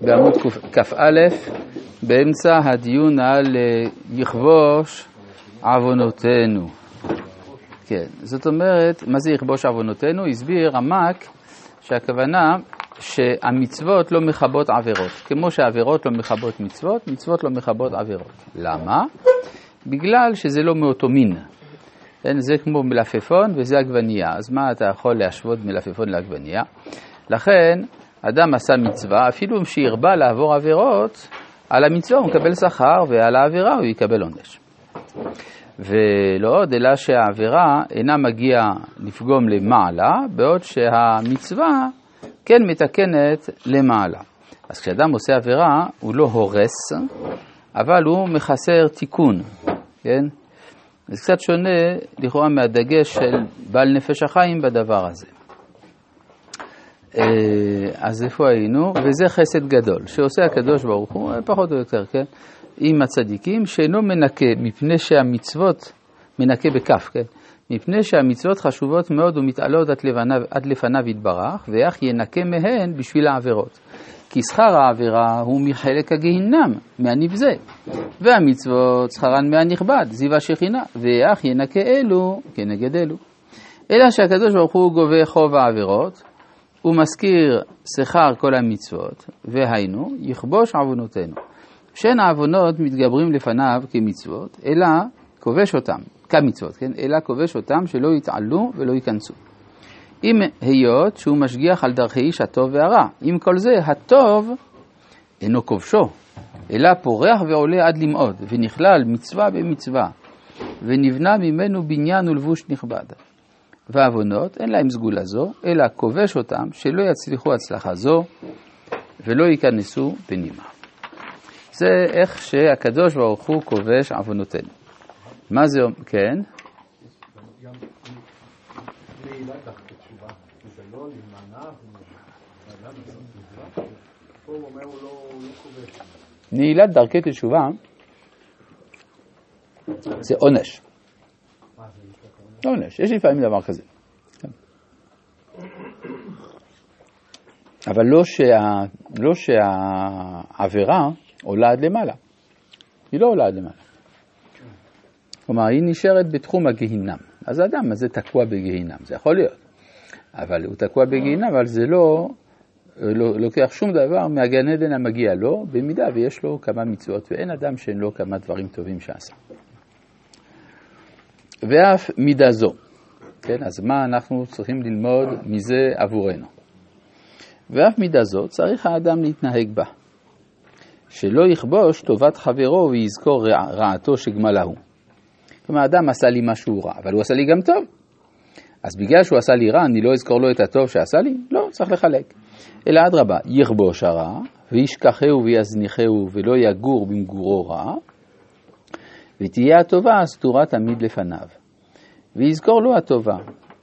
בעמוד כ"א, באמצע הדיון על אה, יכבוש עוונותינו. כן, זאת אומרת, מה זה יכבוש עוונותינו? הסביר רמק שהכוונה שהמצוות לא מכבות עבירות. כמו שעבירות לא מכבות מצוות, מצוות לא מכבות עבירות. למה? בגלל שזה לא מאותו מין. כן, זה כמו מלפפון וזה עגבנייה, אז מה אתה יכול להשוות מלפפון לעגבנייה? לכן, אדם עשה מצווה, אפילו שהרבה לעבור עבירות, על המצווה הוא מקבל שכר ועל העבירה הוא יקבל עונש. ולא עוד, אלא שהעבירה אינה מגיעה לפגום למעלה, בעוד שהמצווה כן מתקנת למעלה. אז כשאדם עושה עבירה, הוא לא הורס, אבל הוא מחסר תיקון, כן? זה קצת שונה לכאורה מהדגש של בעל נפש החיים בדבר הזה. אה, אז איפה היינו? וזה חסד גדול, שעושה הקדוש ברוך הוא, פחות או יותר, כן? עם הצדיקים, שאינו מנקה, מפני שהמצוות, מנקה בכף, כן? מפני שהמצוות חשובות מאוד ומתעלות עד, לבניו, עד לפניו יתברך, ואך ינקה מהן בשביל העבירות. כי שכר העבירה הוא מחלק הגיהינם, מהנבזה, והמצוות שכרן מהנכבד, זיו השכינה, ואך ינקה אלו כנגד אלו. אלא שהקדוש ברוך הוא גובה חוב העבירות, הוא מזכיר שכר כל המצוות, והיינו, יכבוש עוונותינו. שאין העוונות מתגברים לפניו כמצוות, אלא כובש אותם, כמצוות, כן? אלא כובש אותם שלא יתעלו ולא ייכנסו. אם היות שהוא משגיח על דרכי איש הטוב והרע. עם כל זה, הטוב אינו כובשו, אלא פורח ועולה עד למאוד, ונכלל מצווה במצווה, ונבנה ממנו בניין ולבוש נכבד. ועוונות אין להם סגולה זו, אלא כובש אותם שלא יצליחו הצלחה זו, ולא ייכנסו פנימה. זה איך שהקדוש ברוך הוא כובש עוונותינו. מה זה, כן? נעילת דרכי תשובה זה עונש. עונש, יש לפעמים דבר כזה. אבל לא, שה, לא שהעבירה עולה עד למעלה. היא לא עולה עד למעלה. כלומר, היא נשארת בתחום הגיהינם. אז האדם הזה תקוע בגיהינם, זה יכול להיות. אבל הוא תקוע בגיהינם, אבל זה לא, לא לוקח שום דבר מהגן עדן המגיע לו, במידה ויש לו כמה מצוות, ואין אדם שאין לו כמה דברים טובים שעשה. ואף מידה זו, כן, אז מה אנחנו צריכים ללמוד מזה עבורנו? ואף מידה זו צריך האדם להתנהג בה, שלא יכבוש טובת חברו ויזכור רע, רעתו שגמלה הוא. כלומר, האדם עשה לי משהו רע, אבל הוא עשה לי גם טוב. אז בגלל שהוא עשה לי רע, אני לא אזכור לו את הטוב שעשה לי? לא, צריך לחלק. אלא אדרבה, יכבוש הרע, וישכחהו ויזניחהו ולא יגור במגורו רע, ותהיה הטובה סתורה תמיד לפניו. ויזכור לו הטובה,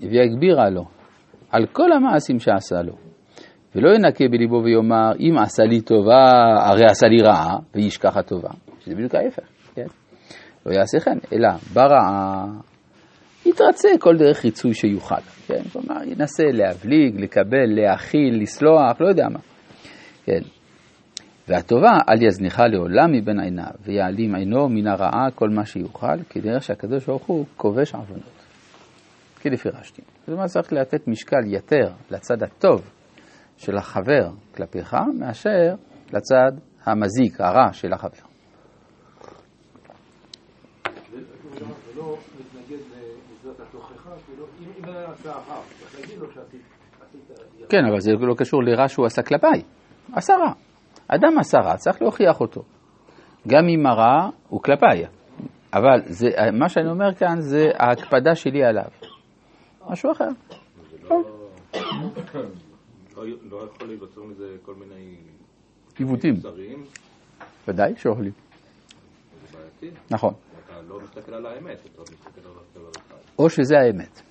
ויגבירה לו, על כל המעשים שעשה לו. ולא ינקה בליבו ויאמר, אם עשה לי טובה, הרי עשה לי רעה, וישכח הטובה. שזה בדיוק ההפך, כן? לא יעשה כן, אלא ברעה יתרצה כל דרך ריצוי שיוכל, כן? כלומר, ינסה להבליג, לקבל, להכיל, לסלוח, לא יודע מה, כן? והטובה אל יזניחה לעולם מבין עיניו, ויעלים עינו מן הרעה כל מה שיוכל, כדרך שהקדוש ברוך הוא כובש עוונות. כלפי רשתי. זאת אומרת, צריך לתת משקל יתר לצד הטוב של החבר כלפיך, מאשר לצד המזיק, הרע של החבר. כן, אבל זה לא קשור לרע שהוא עשה כלפיי. עשה רע. אדם עשה רע, צריך להוכיח אותו. גם אם הרע הוא כלפיי. אבל זה, מה שאני אומר כאן זה ההקפדה שלי עליו. משהו אחר. לא, לא יכול להיווצר מזה כל מיני... עיוותים. ודאי שאוכלים. נכון. או שזה האמת.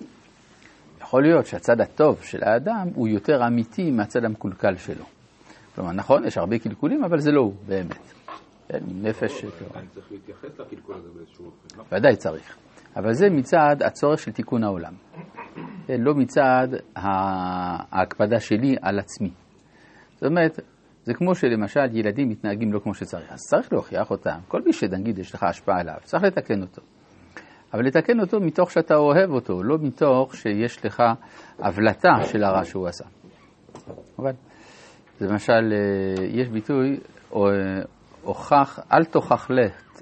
יכול להיות שהצד הטוב של האדם הוא יותר אמיתי מהצד המקולקל שלו. כלומר, נכון, יש הרבה קלקולים, אבל זה לא הוא באמת. כן, נפש... צריך להתייחס לקלקול הזה באיזשהו אופן. לא? ודאי צריך. אבל זה מצד הצורך של תיקון העולם. כן, לא מצד ההקפדה שלי על עצמי. זאת אומרת, זה כמו שלמשל ילדים מתנהגים לא כמו שצריך, אז צריך להוכיח אותם. כל מי שנגיד יש לך השפעה עליו, צריך לתקן אותו. אבל לתקן אותו מתוך שאתה אוהב אותו, לא מתוך שיש לך הבלטה של הרע שהוא עשה. אבל, למשל, אה, יש ביטוי, הוכח, אל תוכח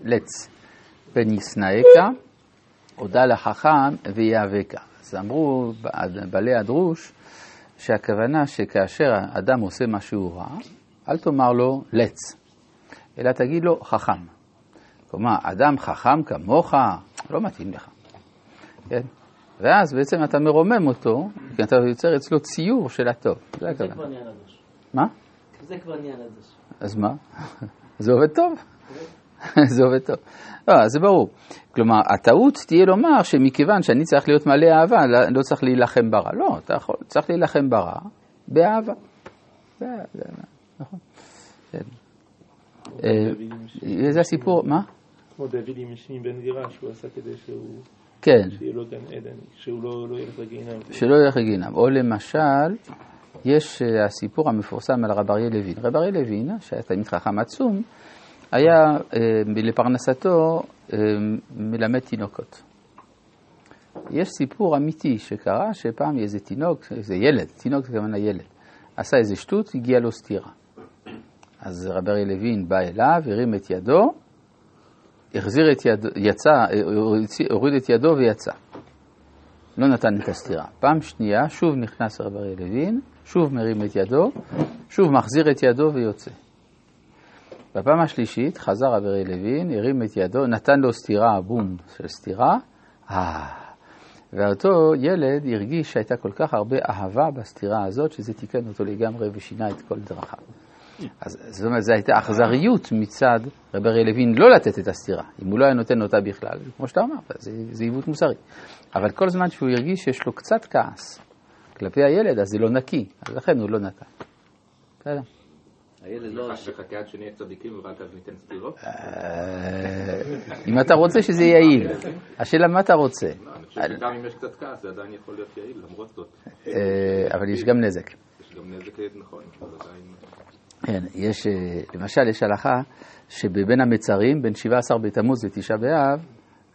לץ פן ישנאיך, הודה לחכם ויאבקה. אז אמרו בעלי הדרוש, שהכוונה שכאשר אדם עושה משהו רע, אל תאמר לו לץ, אלא תגיד לו חכם. כלומר, אדם חכם כמוך, לא מתאים לך. כן? ואז בעצם אתה מרומם אותו, כי אתה יוצר אצלו ציור של הטוב. זה הכוונה. מה? זה כבר נהיה נדוש. אז מה? זה עובד טוב. זה עובד טוב. לא, זה ברור. כלומר, הטעות תהיה לומר שמכיוון שאני צריך להיות מלא אהבה, לא, לא צריך להילחם ברע. לא, אתה יכול, צריך להילחם ברע באהבה. נכון. כן. אה, זה הסיפור, מה? כמו דוד עם בן גירה, שהוא עשה כדי שהוא... כן. שיהיה לו גן עדן, שהוא לא, לא ילך לגיהינם. שלא ילך לגיהינם. או למשל, יש אה, הסיפור המפורסם על רב אריה לוין. רב אריה לוין, שהיה תלמיד חכם עצום, היה אה, לפרנסתו אה, מלמד תינוקות. יש סיפור אמיתי שקרה, שפעם איזה תינוק, איזה ילד, תינוק זה כמובן ילד, עשה איזה שטות, הגיע לו סטירה. אז רבי אריה לוין בא אליו, הרים את ידו, החזיר את ידו, יצא, הוריד את ידו ויצא. לא נתן את הסטירה. פעם שנייה, שוב נכנס רבי אריה לוין, שוב מרים את ידו, שוב מחזיר את ידו ויוצא. בפעם השלישית חזר רבי אריה לוין, הרים את ידו, נתן לו סטירה, בום של סטירה, אה. ואותו ילד הרגיש שהייתה כל כך הרבה אהבה בסתירה הזאת, שזה תיקן אותו לגמרי ושינה את כל דרכיו. אז זאת אומרת, זו הייתה אכזריות מצד רבי אריה לוין לא לתת את הסתירה. אם הוא לא היה נותן אותה בכלל, כמו שאתה אמרת, זה, זה עיוות מוסרי. אבל כל זמן שהוא הרגיש שיש לו קצת כעס כלפי הילד, אז זה לא נקי, אז לכן הוא לא נתן. בסדר. הילד לא... וחכה עד שנהיה צדיקים ורק אז ניתן סטירות? אה, אם אתה רוצה שזה יעיל. השאלה מה אתה רוצה. לא, אני חושב שגם אם יש קצת כעס זה עדיין יכול להיות יעיל למרות זאת. אה, אבל יש גם נזק. יש גם נזק נכון. כן, יש, אה, למשל, יש הלכה שבין המצרים, בין 17 בתמוז לתשעה באב,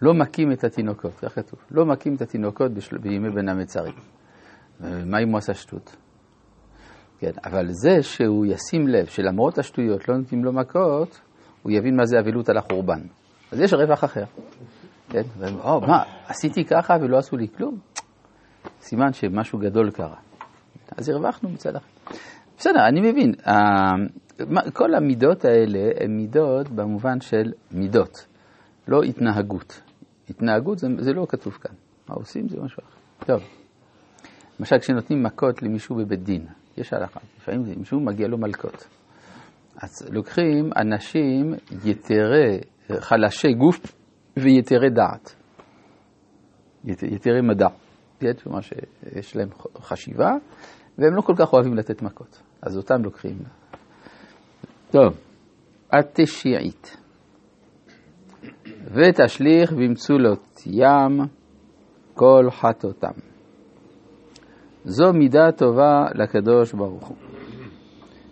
לא מכים את התינוקות, כך כתוב. לא מכים את התינוקות בימי בין המצרים. מה אם הוא עשה שטות? כן, אבל זה שהוא ישים לב שלמרות השטויות לא נותנים לו מכות, הוא יבין מה זה אבלות על החורבן. אז יש רווח אחר. כן, או, מה, עשיתי ככה ולא עשו לי כלום? סימן שמשהו גדול קרה. אז הרווחנו מצד אחר. בסדר, אני מבין. כל המידות האלה הן מידות במובן של מידות, לא התנהגות. התנהגות זה, זה לא כתוב כאן. מה עושים זה משהו אחר. טוב. למשל, כשנותנים מכות למישהו בבית דין, יש הלכה, לפעמים מישהו מגיע לו מלקות. אז לוקחים אנשים יתרי, חלשי גוף ויתרי דעת. יתרי מדע. כלומר שיש להם חשיבה, והם לא כל כך אוהבים לתת מכות. אז אותם לוקחים. טוב, התשיעית. ותשליך במצולות ים כל חטאותם. זו מידה טובה לקדוש ברוך הוא.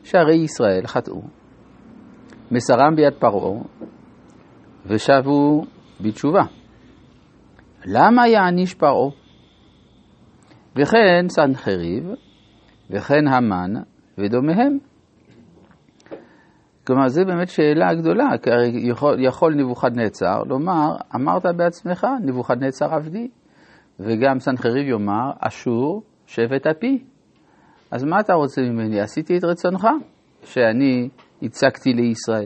שערי ישראל חטאו, מסרם ביד פרעה, ושבו בתשובה. למה יעניש פרעה? וכן סנחריב, וכן המן, ודומיהם. כלומר, זו באמת שאלה גדולה, כי יכול, יכול נבוכדנצר לומר, אמרת בעצמך, נבוכדנצר עבדי, וגם סנחריב יאמר, אשור שבט אפי. אז מה אתה רוצה ממני? עשיתי את רצונך, שאני הצגתי לישראל.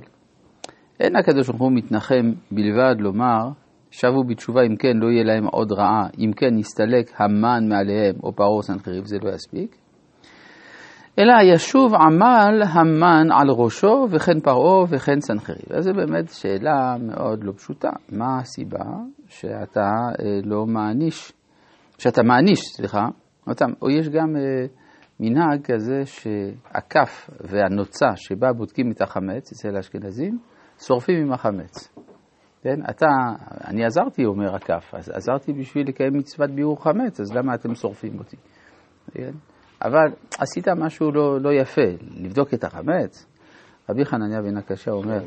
אין הקדוש ברוך הוא מתנחם בלבד לומר, שבו בתשובה אם כן לא יהיה להם עוד רעה, אם כן יסתלק המן מעליהם או פרעה סנחריב, זה לא יספיק. אלא ישוב עמל המן על ראשו וכן פרעה וכן סנחריב. אז זו באמת שאלה מאוד לא פשוטה. מה הסיבה שאתה אה, לא מעניש, שאתה מעניש, סליחה, אותם, או יש גם אה, מנהג כזה שהכף והנוצה שבה בודקים את החמץ אצל האשכנזים, שורפים עם החמץ. כן, אתה, אני עזרתי, אומר הכף, עזרתי בשביל לקיים מצוות ביאור חמץ, אז למה אתם שורפים אותי? כן? אבל עשית משהו לא, לא יפה, לבדוק את החמץ. רבי חנניה בן הקשה אומר,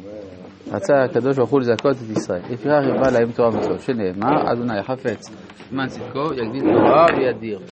רצה הקדוש ברוך הוא לזכות את ישראל, לפיכך ירבה להם תורה ומצוות, שנאמר, אדוני חפץ, זמן צדקו, יגדיל תורה וידיר.